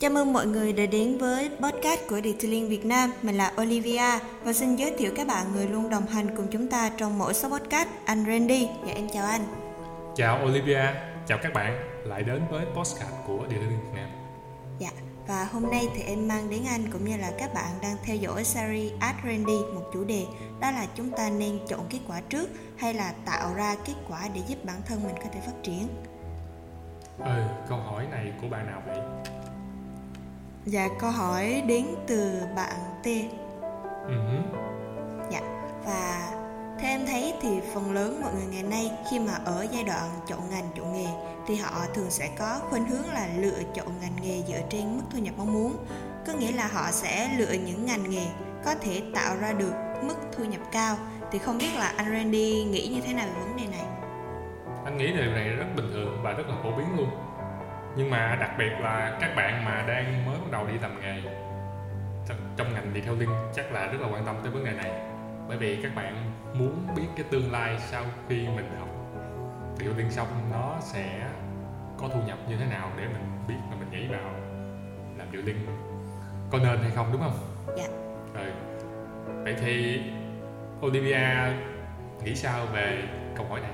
Chào mừng mọi người đã đến với podcast của Detailing Việt Nam. Mình là Olivia và xin giới thiệu các bạn người luôn đồng hành cùng chúng ta trong mỗi số podcast, anh Randy. Dạ em chào anh. Chào Olivia, chào các bạn lại đến với podcast của Detailing Việt Nam. Dạ, và hôm nay thì em mang đến anh cũng như là các bạn đang theo dõi series Art Randy một chủ đề đó là chúng ta nên chọn kết quả trước hay là tạo ra kết quả để giúp bản thân mình có thể phát triển. Ừ, câu hỏi này của bạn nào vậy? Dạ, câu hỏi đến từ bạn T. Uh-huh. Dạ, và theo em thấy thì phần lớn mọi người ngày nay khi mà ở giai đoạn chọn ngành chọn nghề thì họ thường sẽ có khuynh hướng là lựa chọn ngành nghề dựa trên mức thu nhập mong muốn. Có nghĩa là họ sẽ lựa những ngành nghề có thể tạo ra được mức thu nhập cao. Thì không biết là anh Randy nghĩ như thế nào về vấn đề này? Anh nghĩ điều này rất bình thường và rất là phổ biến luôn nhưng mà đặc biệt là các bạn mà đang mới bắt đầu đi làm nghề trong ngành đi theo detailing chắc là rất là quan tâm tới vấn đề này bởi vì các bạn muốn biết cái tương lai sau khi mình học đi detailing xong nó sẽ có thu nhập như thế nào để mình biết là mình nhảy vào làm detailing có nên hay không đúng không? Dạ. Ừ. Vậy thì Olivia nghĩ sao về câu hỏi này?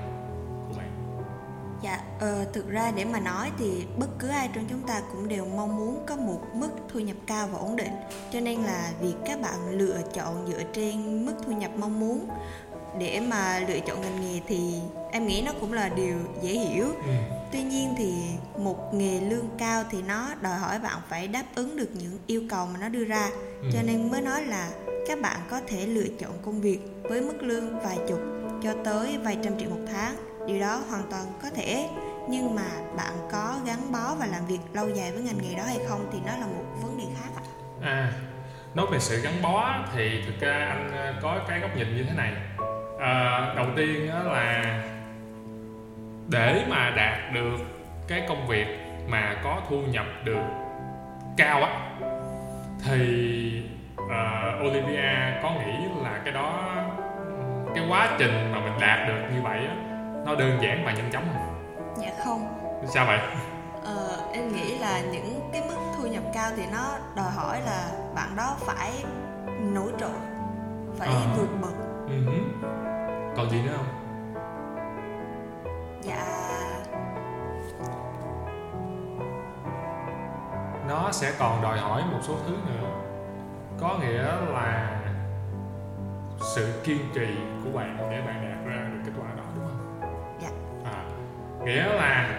Dạ, ờ, thực ra để mà nói thì bất cứ ai trong chúng ta cũng đều mong muốn có một mức thu nhập cao và ổn định Cho nên là việc các bạn lựa chọn dựa trên mức thu nhập mong muốn để mà lựa chọn ngành nghề thì em nghĩ nó cũng là điều dễ hiểu ừ. tuy nhiên thì một nghề lương cao thì nó đòi hỏi bạn phải đáp ứng được những yêu cầu mà nó đưa ra ừ. cho nên mới nói là các bạn có thể lựa chọn công việc với mức lương vài chục cho tới vài trăm triệu một tháng điều đó hoàn toàn có thể. Nhưng mà bạn có gắn bó và làm việc lâu dài với ngành nghề đó hay không thì nó là một vấn đề khác ạ. À nói về sự gắn bó thì thực ra anh ờ, có cái góc nhìn như thế này. À, đầu tiên là để mà đạt được cái công việc mà có thu nhập được cao á thì uh, Olivia có nghĩ là cái đó cái quá trình mà mình đạt được như vậy á nó đơn giản và nhanh chóng không? Dạ không. Sao vậy? Ờ, em nghĩ là những cái mức thu nhập cao thì nó đòi hỏi là bạn đó phải nổi trội phải à. vượt bậc. Uh-huh. còn gì nữa không? Dạ. Nó sẽ còn đòi hỏi một số thứ nữa. Có nghĩa là sự kiên trì của bạn để bạn đạt nghĩa là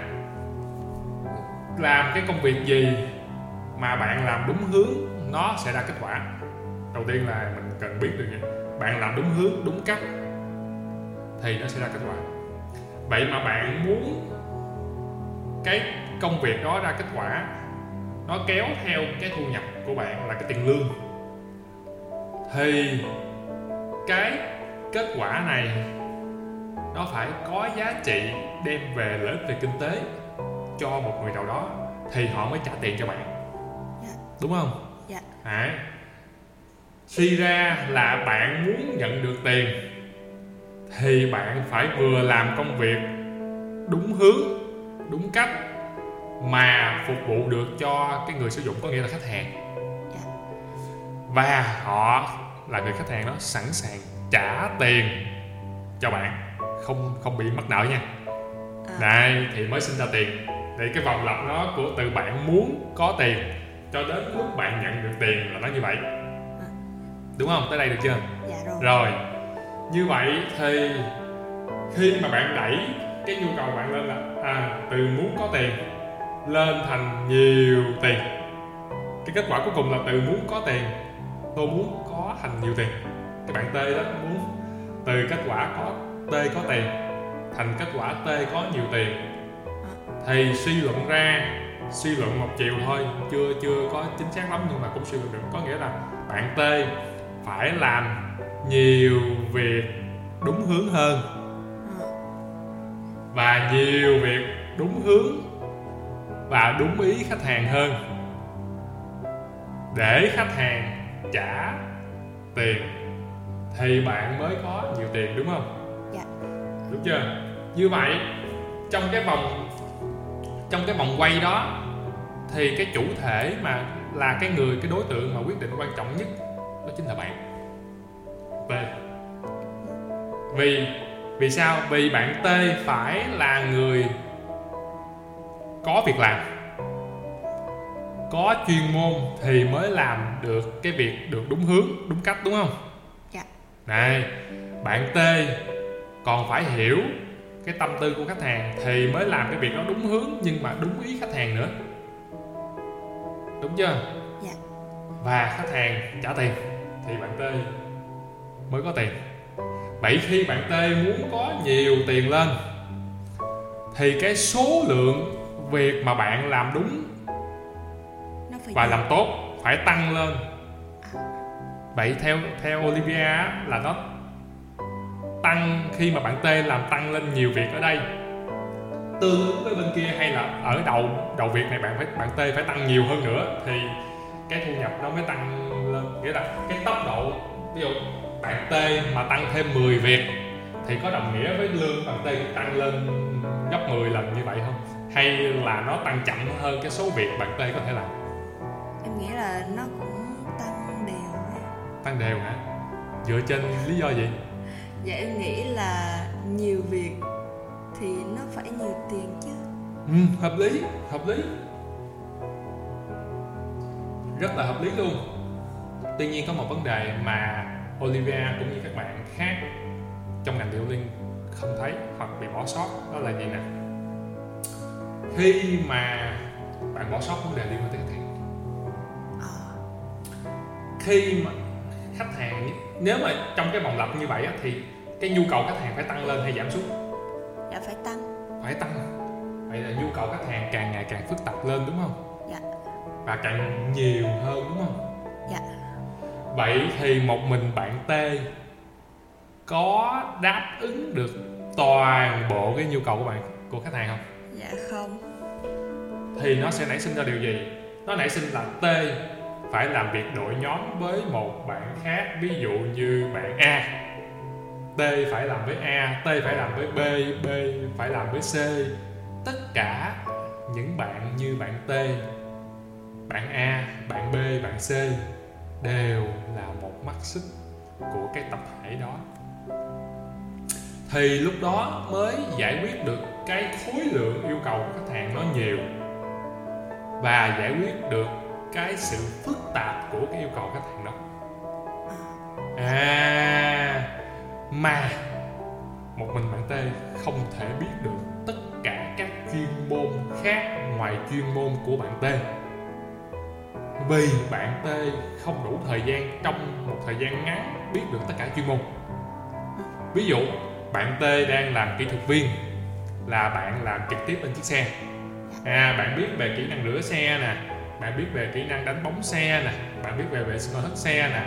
làm cái công việc gì mà bạn làm đúng hướng, nó sẽ ra kết quả. Đầu tiên là mình cần biết được vậy bạn làm đúng hướng, đúng cách thì nó sẽ ra kết quả. Vậy mà bạn muốn cái công việc đó ra kết quả, nó kéo theo cái thu nhập của bạn là cái tiền lương, thì cái kết quả này nó phải có giá trị đem về lợi ích về kinh tế cho một người nào đó thì họ mới trả tiền cho bạn. Dạ. đúng không? Dạ. À, suy ra là bạn muốn nhận được tiền thì bạn phải vừa làm công việc đúng hướng đúng cách mà phục vụ được cho cái người sử dụng có nghĩa là khách hàng. Dạ. và họ là người khách hàng đó sẵn sàng trả tiền cho bạn không không bị mắc nợ nha. À. đây thì mới sinh ra tiền. Thì cái vòng lặp nó của từ bạn muốn có tiền cho đến lúc bạn nhận được tiền là nó như vậy. À. đúng không? Tới đây được chưa? Dạ rồi. Rồi. Như vậy thì khi mà bạn đẩy cái nhu cầu bạn lên là à, từ muốn có tiền lên thành nhiều tiền. Cái kết quả cuối cùng là từ muốn có tiền tôi muốn có thành nhiều tiền. Cái bạn tê đó muốn từ kết quả có T có tiền, thành kết quả T có nhiều tiền. Thì suy luận ra, suy luận một chiều thôi, chưa chưa có chính xác lắm nhưng mà cũng suy luận được. Có nghĩa là bạn T phải làm nhiều việc đúng hướng hơn. Và nhiều việc đúng hướng và đúng ý khách hàng hơn. Để khách hàng trả tiền thì bạn mới có nhiều tiền, đúng không? Đúng chưa? Như vậy trong cái vòng trong cái vòng quay đó thì cái chủ thể mà là cái người cái đối tượng mà quyết định quan trọng nhất đó chính là bạn. B vì vì sao? Vì bạn T phải là người có việc làm. Có chuyên môn thì mới làm được cái việc được đúng hướng đúng cách đúng không? Dạ. này bạn T còn phải hiểu cái tâm tư của khách hàng thì mới làm cái việc đó đúng hướng nhưng mà đúng ý khách hàng nữa. Đúng chưa? Dạ. và khách hàng trả tiền thì bạn T mới có tiền. Vậy khi bạn T muốn có nhiều tiền lên thì cái số lượng việc mà bạn làm đúng và làm tốt phải tăng lên. Vậy theo theo Olivia là nó tăng khi mà bạn T làm tăng lên nhiều việc ở đây? Tương ứng với bên kia hay là ở đầu đầu việc này bạn phải bạn T phải tăng nhiều hơn nữa thì cái thu nhập nó mới tăng lên. Nghĩa là cái tốc độ ví dụ bạn T mà tăng thêm 10 việc thì có đồng nghĩa với lương bạn T tăng lên gấp 10 lần như vậy không? Hay là nó tăng chậm hơn cái số việc bạn T có thể làm? Em nghĩ là nó cũng tăng đều tăng đều hả? Dựa trên lý do gì dạ em nghĩ là nhiều việc thì nó phải nhiều tiền chứ. Ừ, hợp lý hợp lý. Rất là hợp lý luôn. Tuy nhiên có một vấn đề mà Olivia cũng như các bạn khác trong ngành điệu liên không thấy hoặc bị bỏ sót đó là gì nè? Khi mà bạn bỏ sót vấn đề liên quan tới khách hàng. Ờ. Khi mà khách hàng nếu mà trong cái vòng lặp như vậy á, thì cái nhu cầu khách hàng phải tăng lên hay giảm xuống? Dạ phải tăng. Phải tăng vậy là nhu cầu khách hàng càng ngày càng phức tạp lên đúng không? Dạ. và càng nhiều hơn đúng không? Dạ. vậy thì một mình bạn T có đáp ứng được toàn bộ cái nhu cầu của bạn của khách hàng không? Dạ không. Thì nó sẽ nảy sinh ra điều gì? Nó nảy sinh là T phải làm việc đội nhóm với một bạn khác ví dụ như bạn A T phải làm với A, T phải làm với B B phải làm với C. Tất cả những bạn như bạn T, bạn A, bạn B, bạn C đều là một mắt xích của cái tập thể đó. Thì lúc đó mới giải quyết được cái khối lượng yêu cầu của khách hàng nó nhiều và giải quyết được cái sự phức tạp của cái yêu cầu khách hàng đó. À mà một mình bạn T không thể biết được tất cả các chuyên môn khác ngoài chuyên môn của bạn T. Vì bạn T không đủ thời gian trong một thời gian ngắn biết được tất cả chuyên môn. Ví dụ, bạn T đang làm kỹ thuật viên là bạn làm trực tiếp bên chiếc xe. À bạn biết về kỹ năng rửa xe nè, bạn biết về kỹ năng đánh bóng xe nè, bạn biết về vệ sinh nội thất xe nè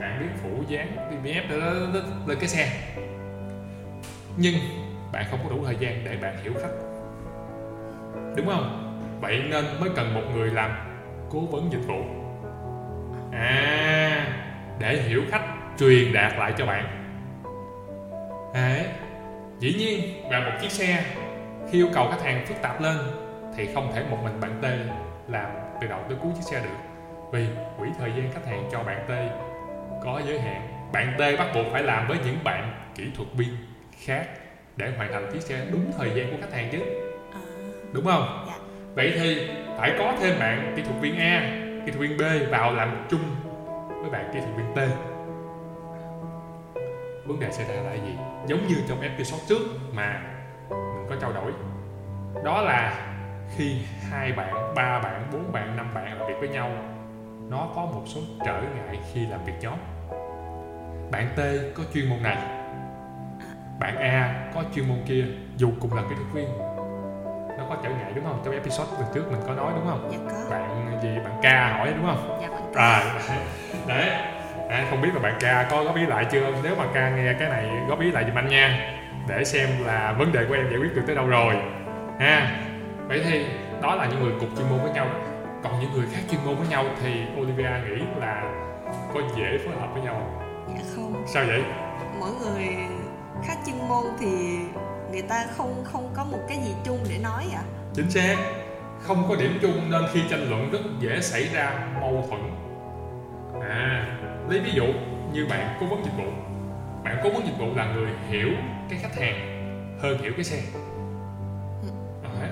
bạn biết phủ dán đó lên cái xe. Nhưng bạn không có đủ thời gian để bạn hiểu khách. Đúng không? Vậy nên mới cần một người làm cố vấn dịch vụ. À để hiểu khách, truyền đạt lại cho bạn. À, Đấy. Dĩ nhiên, và một chiếc xe, khi yêu cầu khách hàng phức tạp lên, thì không thể một mình bạn T làm từ đầu tới cuối chiếc xe được. Vì quỹ thời gian khách hàng cho bạn T có giới hạn. Bạn T bắt buộc phải làm với những bạn kỹ thuật viên khác để hoàn thành chiếc xe đúng thời gian của khách hàng chứ. À, đúng không? Dạ. vậy thì phải có thêm bạn kỹ thuật viên A kỹ thuật viên B vào làm chung với bạn kỹ thuật viên T. Vấn đề xảy ra là gì? Giống như trong episode trước mà mình có trao đổi. Đó là khi hai bạn ba bạn bốn bạn năm bạn làm việc với nhau nó có một số trở ngại khi làm việc nhóm. Bạn T có chuyên môn này. Bạn A có chuyên môn kia dù cùng là kỹ thuật viên nó có trở ngại đúng không? Trong episode lần trước mình có nói đúng không? Dạ có. Bạn gì? Bạn K hỏi đúng không? Dạ bạn à đấy. À, không biết là bạn ca có góp ý lại chưa? Nếu mà ca nghe cái này góp ý lại giùm anh nha. Để xem là vấn đề của em giải quyết được tới đâu rồi. Ha. Vậy thì đó là những người cùng chuyên môn với nhau còn những người khác chuyên môn với nhau thì Olivia nghĩ là có dễ phối hợp với nhau không? Dạ không. Sao vậy? Mỗi người khác chuyên môn thì người ta không không có một cái gì chung để nói à chính xác. Không có điểm chung nên khi tranh luận rất dễ xảy ra mâu thuẫn. À lấy ví dụ như bạn cố vấn dịch vụ. Bạn cố vấn dịch vụ là người hiểu cái khách hàng hơn hiểu cái xe. Đấy.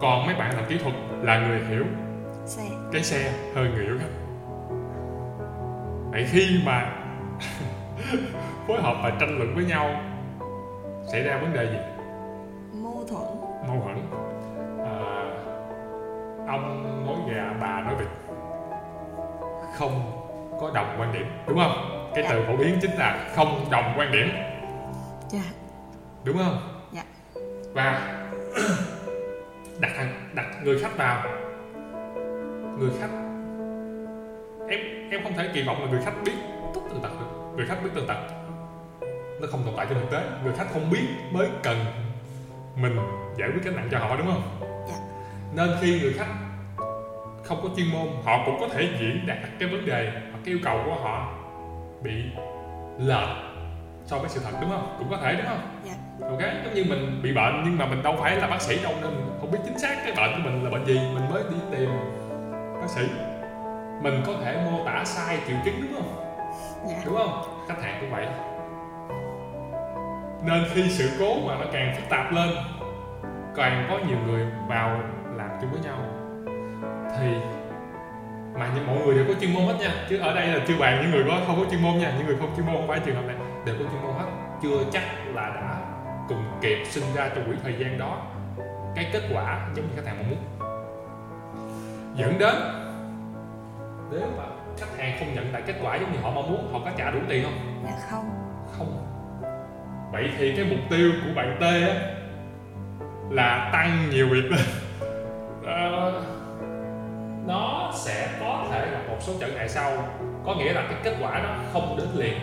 còn mấy bạn làm kỹ thuật là người hiểu xe. Cái xe hơn người hiểu khách vậy khi mà phối hợp và tranh luận với nhau xảy ra vấn đề gì? Mâu thuẫn. Mâu thuẫn. À, ông nói gà bà nói vịt không có đồng quan điểm đúng không? Cái Dạ. từ phổ biến chính là không đồng quan điểm. Dạ. Đúng không? Dạ. và đặt thằng đặt người khách vào người khách em em không thể kỳ vọng là người khách biết tất tần tật được. Người khách biết tần tật. Nó không tồn tại trên thực tế. Người khách không biết mới cần mình giải quyết cái nạn cho họ đúng không? Dạ. nên khi người khách không có chuyên môn họ cũng có thể diễn đạt cái vấn đề hoặc cái yêu cầu của họ bị lệch so với sự thật đúng không? Cũng có thể đúng không? Dạ. ok giống như mình bị bệnh nhưng mà mình đâu phải là bác sĩ đâu nên mình không biết chính xác cái bệnh của mình là bệnh gì. Mình mới đi tìm bác sĩ mình có thể mô tả sai triệu chứng đúng không? Dạ. Đúng không? Khách hàng cũng vậy. Nên khi sự cố mà nó càng phức tạp lên càng có nhiều người vào làm chung với nhau. Thì mà những mọi người đều có chuyên môn hết nha. Chứ ở đây là chưa bàn những người có không có chuyên môn nha. Những người không chuyên môn không phải trường hợp này. Đều có chuyên môn hết. Chưa chắc là đã cùng kịp sinh ra trong quỹ thời gian đó. Cái kết quả giống như khách hàng mong muốn dẫn đến. Nếu mà khách hàng không nhận lại kết quả giống như họ mong muốn họ có trả đủ tiền không? Dạ không. Không. Vậy thì cái mục tiêu của bạn T á là tăng nhiều việc lên. Ờ, nó sẽ có thể gặp một số trở ngại sau có nghĩa là cái kết quả nó không đến liền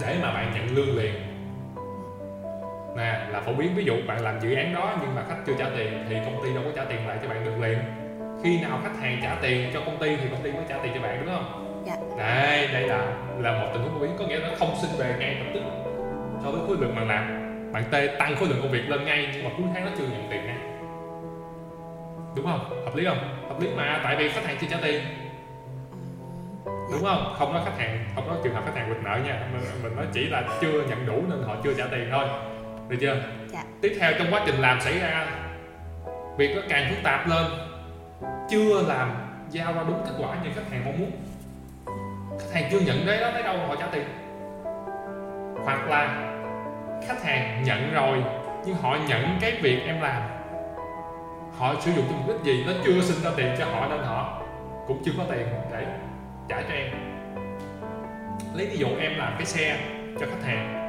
để mà bạn nhận lương liền nè là phổ biến. Ví dụ bạn làm dự án đó nhưng mà khách chưa trả tiền thì công ty đâu có trả tiền lại cho bạn được liền. Khi nào khách hàng trả tiền cho công ty thì công ty mới trả tiền cho bạn đúng không? Dạ. đây đây là là một tình huống phổ biến. Có nghĩa là nó không sinh về ngay lập tức so với khối lượng bạn làm. Bạn T tăng khối lượng công việc lên ngay nhưng mà cuối tháng nó chưa nhận tiền ngay đúng không? Hợp lý không? Hợp lý. Mà tại vì khách hàng chưa trả tiền. Đúng không? Không nói khách hàng không nói trường hợp khách hàng quỵt nợ nha. Mình, mình nói chỉ là chưa nhận đủ nên họ chưa trả tiền thôi được chưa? Dạ. tiếp theo trong quá trình làm xảy ra việc nó càng phức tạp lên. Chưa làm giao ra đúng kết quả như khách hàng mong muốn. Khách hàng chưa nhận đấy đó tới đâu họ trả tiền? Hoặc là khách hàng nhận rồi nhưng họ nhận cái việc em làm. Họ sử dụng cho mục đích gì? Nó chưa sinh ra tiền cho họ nên họ cũng chưa có tiền để trả cho em. Lấy ví dụ em làm cái xe cho khách hàng.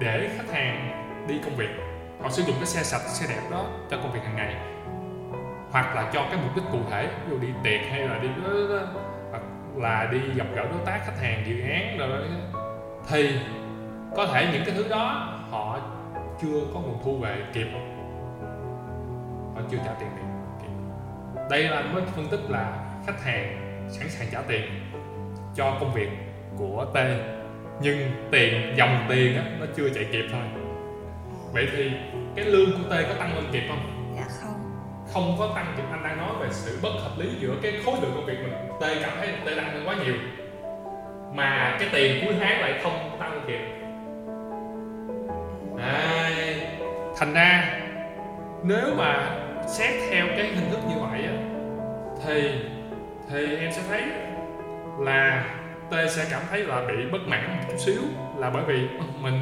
Để khách hàng đi công việc. Họ sử dụng cái xe sạch xe đẹp đó cho công việc hàng ngày. Hoặc là cho cái mục đích cụ thể ví dụ đi tiệc hay là đi hoặc là đi gặp gỡ đối tác khách hàng dự án rồi thì có thể những cái thứ đó họ chưa có nguồn thu về kịp. Họ chưa trả tiền kịp. đây là mới phân tích là khách hàng sẵn sàng trả tiền cho công việc của T. Nhưng tiền dòng tiền á, nó chưa chạy kịp thôi vậy thì cái lương của T có tăng lên kịp không? Dạ không. Không có tăng kịp. Anh đang nói về sự bất hợp lý giữa cái khối lượng công việc mình. T cảm thấy T tăng lên quá nhiều mà cái tiền cuối tháng lại không tăng kịp. Đấy. thành ra nếu mà xét theo cái hình thức như vậy á thì thì em sẽ thấy là T sẽ cảm thấy là bị bất mãn một chút xíu là bởi vì "Ơ, mình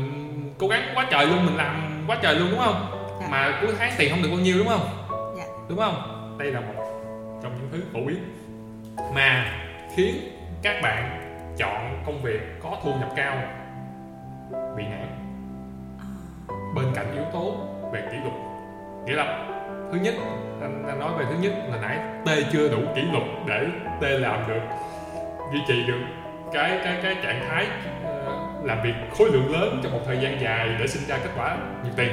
cố gắng quá trời luôn mình làm quá trời luôn đúng không? Dạ. mà cuối tháng tiền không được bao nhiêu đúng không? Dạ. đúng không? Đây là một trong những thứ phổ biến mà khiến các bạn chọn công việc có thu nhập cao bị nản À, bên cạnh yếu tố về kỷ luật. Nghĩa là thứ nhất anh, nói về thứ nhất là nãy T chưa đủ kỷ luật để T làm được duy trì được cái cái cái trạng thái làm việc khối lượng lớn trong một thời gian dài để sinh ra kết quả nhiều tiền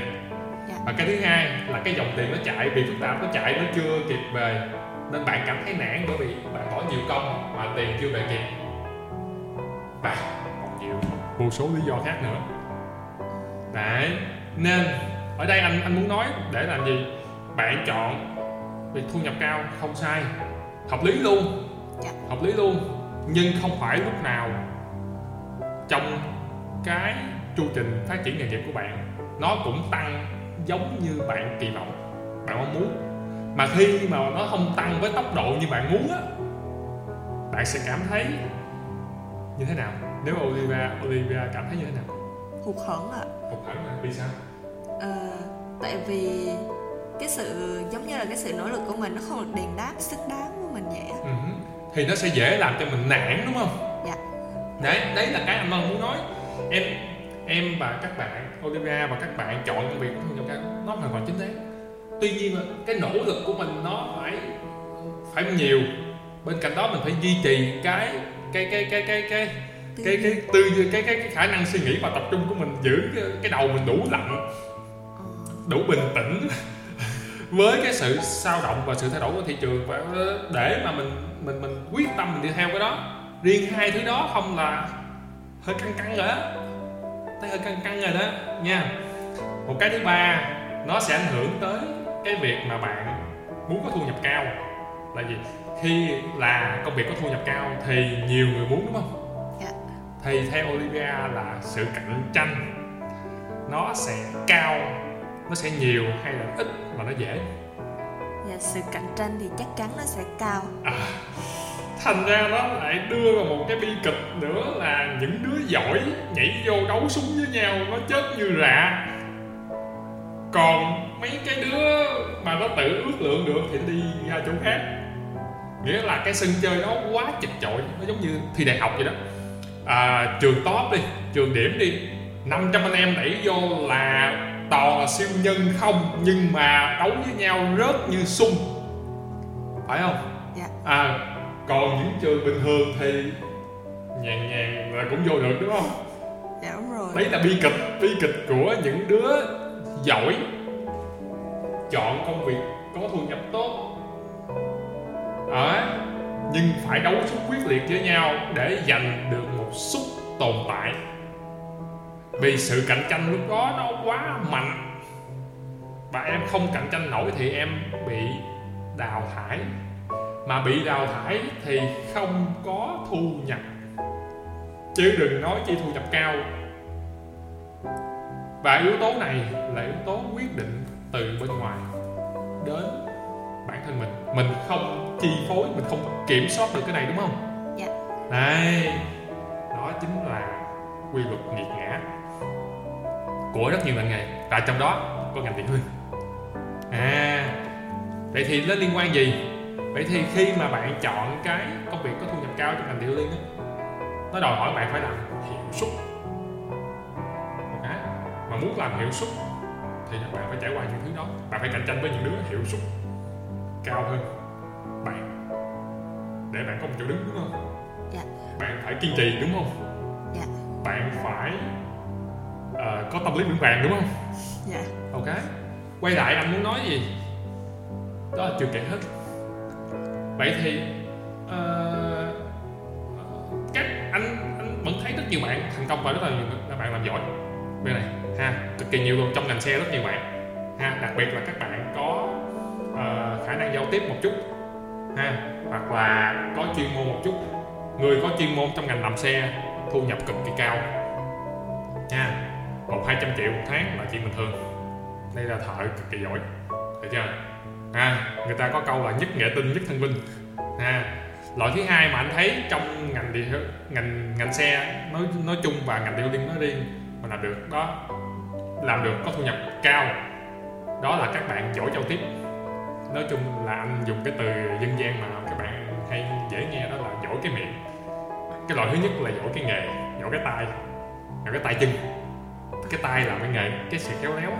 Dạ. và cái thứ hai là cái dòng tiền nó chạy vì phức tạp nó chạy nó chưa kịp về nên bạn cảm thấy nản bởi vì bạn bỏ nhiều công mà tiền chưa về kịp. Và còn nhiều vô số lý do khác nữa. Đấy nên ở đây anh anh muốn nói để làm gì? Bạn chọn việc thu nhập cao không sai hợp lý luôn. Dạ. hợp lý luôn nhưng không phải lúc nào trong cái chu trình phát triển nghề nghiệp của bạn nó cũng tăng giống như bạn kỳ vọng bạn mong muốn. Mà khi mà nó không tăng với tốc độ như bạn muốn á bạn sẽ cảm thấy như thế nào? Nếu Olivia Olivia cảm thấy như thế nào? Hụt hẫng ạ. Hụt hẫng là vì sao? Ờ, tại vì cái sự giống như là cái sự nỗ lực của mình nó không được đền đáp xứng đáng của mình vậy. Ừ thì nó sẽ dễ làm cho mình nản đúng không? Dạ. đấy đấy là cái anh Vân muốn nói em em và các bạn Olivia và các bạn chọn công việc của thu nhập cao nó hoàn toàn chính đáng tuy nhiên cái nỗ lực của mình nó phải phải nhiều. Bên cạnh đó mình phải duy trì cái cái cái cái cái cái cái cái tư cái cái cái khả năng suy nghĩ và tập trung của mình giữ cái, cái đầu mình đủ lạnh Ờ, đủ bình tĩnh với cái sự sao động và sự thay đổi của thị trường và để mà mình mình mình quyết tâm mình đi theo cái đó. Riêng hai thứ đó không là hơi căng căng rồi đó. Thấy hơi căng căng rồi đó nha. Một cái thứ ba nó sẽ ảnh hưởng tới cái việc mà bạn muốn có thu nhập cao. Là gì? Khi là công việc có thu nhập cao thì nhiều người muốn đúng không? Dạ. thì theo Olivia là sự cạnh tranh nó sẽ cao nó sẽ nhiều hay là ít mà nó dễ? Và sự cạnh tranh thì chắc chắn nó sẽ cao. À, thành ra nó lại đưa vào một cái bi kịch nữa là những đứa giỏi nhảy vô đấu súng với nhau nó chết như rạ. Còn mấy cái đứa mà nó tự ước lượng được thì đi ra chỗ khác. Nghĩa là cái sân chơi nó quá chật chội nó giống như thi đại học vậy đó. À, trường top đi trường điểm đi 500 anh em đẩy vô là toàn là siêu nhân không nhưng mà đấu với nhau rớt như sung. Phải không? Dạ. à còn những trường bình thường thì nhàn nhàn là cũng vô được đúng không? Dạ đúng rồi. Đấy là bi kịch bi kịch của những đứa giỏi chọn công việc có thu nhập tốt. Đấy. nhưng phải đấu sức quyết liệt với nhau để giành được một suất tồn tại. Vì sự cạnh tranh lúc đó nó quá mạnh. Và em không cạnh tranh nổi thì em bị đào thải mà bị đào thải thì không có thu nhập. Chứ đừng nói chi thu nhập cao. Và yếu tố này là yếu tố quyết định từ bên ngoài đến bản thân mình. Mình không chi phối mình không kiểm soát được cái này đúng không? Dạ. đây đó chính là quy luật nghiệt ngã của rất nhiều ngành nghề. Và trong đó có ngành điện hương à vậy thì nó liên quan gì vậy thì khi mà bạn chọn cái công việc có thu nhập cao trong ngành điện liên á nó đòi hỏi bạn phải làm hiệu suất. Ok mà muốn làm hiệu suất thì bạn phải trải qua những thứ đó. Bạn phải cạnh tranh với những đứa hiệu suất cao hơn bạn để bạn có một chỗ đứng đúng không? Dạ. bạn phải kiên trì đúng không? Dạ. bạn phải ờ, có tâm lý vững vàng đúng không? Dạ. Ok. Quay lại anh muốn nói gì? Đó là chưa kể hết vậy thì uh, các anh anh vẫn thấy rất nhiều bạn thành công và rất là nhiều các bạn làm giỏi. Bên này ha cực kỳ nhiều luôn trong ngành xe rất nhiều bạn. Ha đặc biệt là các bạn có uh, khả năng giao tiếp một chút. Ha hoặc là có chuyên môn một chút. Người có chuyên môn trong ngành làm xe thu nhập cực kỳ cao. Nha một hai trăm triệu một tháng là chuyện bình thường. Đây là thợ cực kỳ giỏi. Được chưa? À, người ta có câu là nhất nghệ tinh nhất thân vinh à, loại thứ hai mà anh thấy trong ngành điện ngành ngành xe nói nói chung và ngành điêu liên nói riêng mà làm được đó làm được có thu nhập cao đó là các bạn giỏi giao tiếp. Nói chung là anh dùng cái từ dân gian mà các bạn hay dễ nghe đó là giỏi cái miệng. Cái loại thứ nhất là giỏi cái nghề giỏi cái tay giỏi cái tay chân. Cái tay là cái nghề cái sự khéo léo.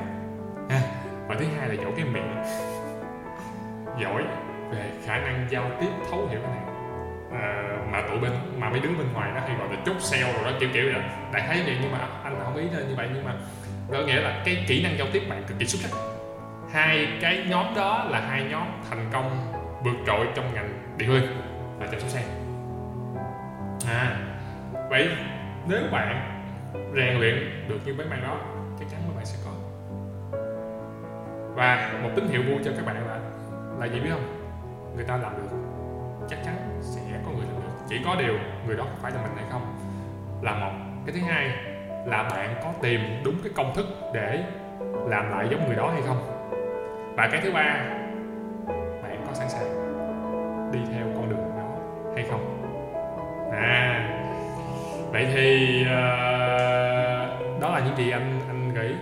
À, và thứ hai là giỏi cái miệng giỏi về khả năng giao tiếp thấu hiểu cái này. À, mà tụi bên mà mấy đứa bên ngoài nó hay gọi là chốt sale rồi đó kiểu kiểu vậy. Đại thấy vậy nhưng mà anh không ý như vậy nhưng mà có nghĩa là cái kỹ năng giao tiếp bạn cực kỳ xuất sắc. Hai cái nhóm đó là hai nhóm thành công vượt trội trong ngành điện liên và chăm sóc xe. À vậy nếu bạn rèn luyện được như mấy bạn đó chắc chắn các bạn sẽ có. Và một tín hiệu vui cho các bạn là là gì biết không người ta làm được chắc chắn sẽ có người làm được. Chỉ có điều người đó có phải là mình hay không là một. Cái thứ hai là bạn có tìm đúng cái công thức để làm lại giống người đó hay không. Và cái thứ ba bạn có sẵn sàng đi theo con đường đó hay không? À vậy thì uh, đó là những gì anh anh gửi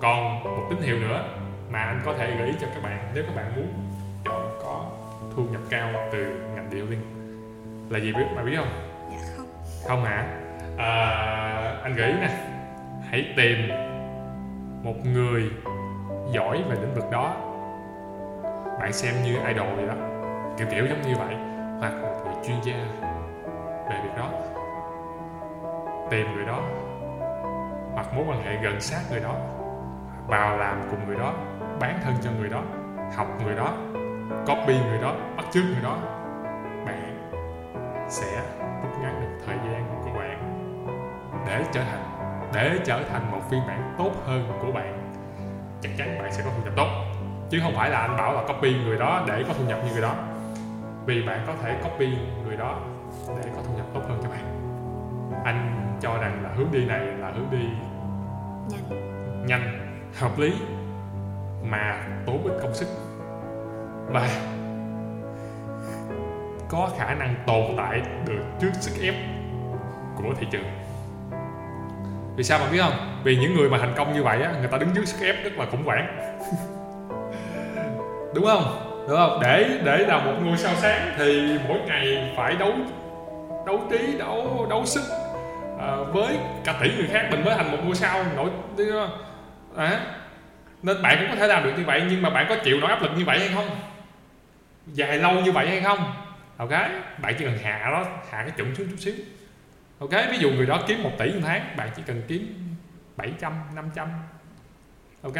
còn một tín hiệu nữa mà anh có thể gửi cho các bạn nếu các bạn muốn chọn có thu nhập cao từ ngành điều linh là gì biết mà biết không? Dạ không. Không hả? À, anh gửi nè. Hãy tìm một người giỏi về lĩnh vực đó. Bạn xem như idol vậy đó. Kiểu kiểu giống như vậy. Hoặc một người chuyên gia về việc đó. Tìm người đó. Hoặc mối quan hệ gần sát người đó. Vào làm cùng người đó bán thân cho người đó học người đó copy người đó bắt chước người đó bạn sẽ rút ngắn được thời gian của bạn để trở thành để trở thành một phiên bản tốt hơn của bạn. Chắc chắn bạn sẽ có thu nhập tốt chứ không phải là anh bảo là copy người đó để có thu nhập như người đó. Vì bạn có thể copy người đó để có thu nhập tốt hơn cho bạn. Anh cho rằng là hướng đi này là hướng đi nhanh. nhanh hợp lý mà tốn ít công sức. Và có khả năng tồn tại được trước sức ép của thị trường. Vì sao bạn biết không? Vì những người mà thành công như vậy á người ta đứng dưới sức ép rất là khủng hoảng. Đúng không? Đúng không? Để để là một ngôi sao sáng thì mỗi ngày phải đấu đấu trí đấu đấu sức à, với cả tỷ người khác. Mình mới thành một ngôi sao nổi tiếng à, nên bạn cũng có thể làm được như vậy, nhưng mà bạn có chịu nổi áp lực như vậy hay không? Dài lâu như vậy hay không? Ok, bạn chỉ cần hạ nó, hạ cái chuẩn xuống chút xíu. Ok, ví dụ người đó kiếm 1 tỷ một tháng, bạn chỉ cần kiếm 700 500 ok?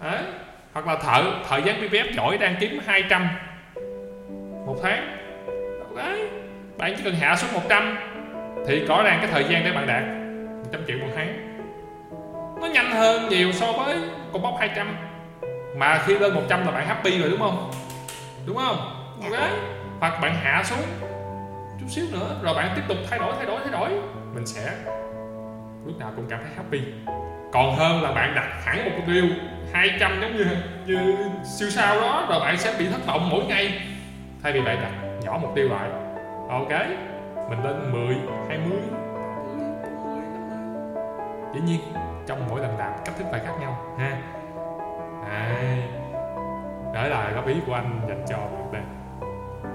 Đấy. hoặc là thợ thợ dán BBF giỏi đang kiếm 200 một tháng. Ok? Bạn chỉ cần hạ xuống 100 thì có ràng cái thời gian để bạn đạt 100 triệu một tháng nó nhanh hơn nhiều so với con bóc 200 mà khi lên 100 là bạn happy rồi đúng không? Đúng không? Dạ. ok. Hoặc bạn hạ xuống chút xíu nữa rồi bạn tiếp tục thay đổi thay đổi thay đổi. Mình sẽ lúc nào cũng cảm thấy happy. Còn hơn là bạn đặt hẳn một mục tiêu 200 giống như như siêu sao đó rồi bạn sẽ bị thất vọng mỗi ngày. Thay vì bạn đặt nhỏ mục tiêu lại. Ok. Mình lên 10 20 30 40 50 dĩ nhiên trong mỗi lần làm cách thức phải khác nhau ha. Đấy. đó là góp ý của anh dành cho bạn đây.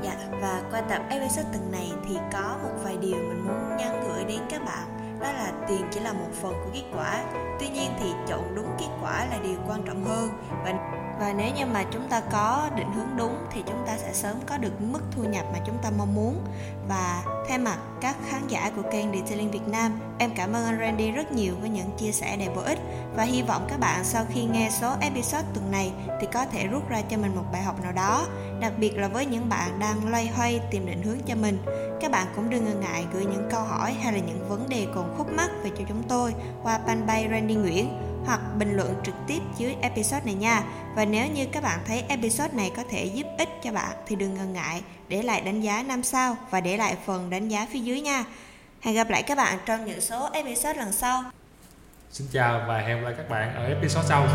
Dạ, và qua tập episode tuần này thì có một vài điều mình muốn nhắn gửi đến các bạn. Đó là tiền chỉ là một phần của kết quả. Tuy nhiên thì chọn đúng kết quả là điều quan trọng hơn. Và và nếu như mà chúng ta có định hướng đúng thì chúng ta sẽ sớm có được mức thu nhập mà chúng ta mong muốn. Và thay mặt các khán giả của kênh Detailing Việt Nam, em cảm ơn anh Randy rất nhiều với những chia sẻ đầy bổ ích. Và hy vọng các bạn sau khi nghe số episode tuần này thì có thể rút ra cho mình một bài học nào đó, đặc biệt là với những bạn đang loay hoay tìm định hướng cho mình. Các bạn cũng đừng ngần ngại gửi những câu hỏi hay là những vấn đề còn khúc mắc về cho chúng tôi qua fanpage Randy Nguyễn hoặc bình luận trực tiếp dưới episode này nha. Và nếu như các bạn thấy episode này có thể giúp ích cho bạn thì đừng ngần ngại để lại đánh giá 5 sao và để lại phần đánh giá phía dưới nha. Hẹn gặp lại các bạn trong những số episode lần sau. xin chào và hẹn gặp lại các bạn ở episode sau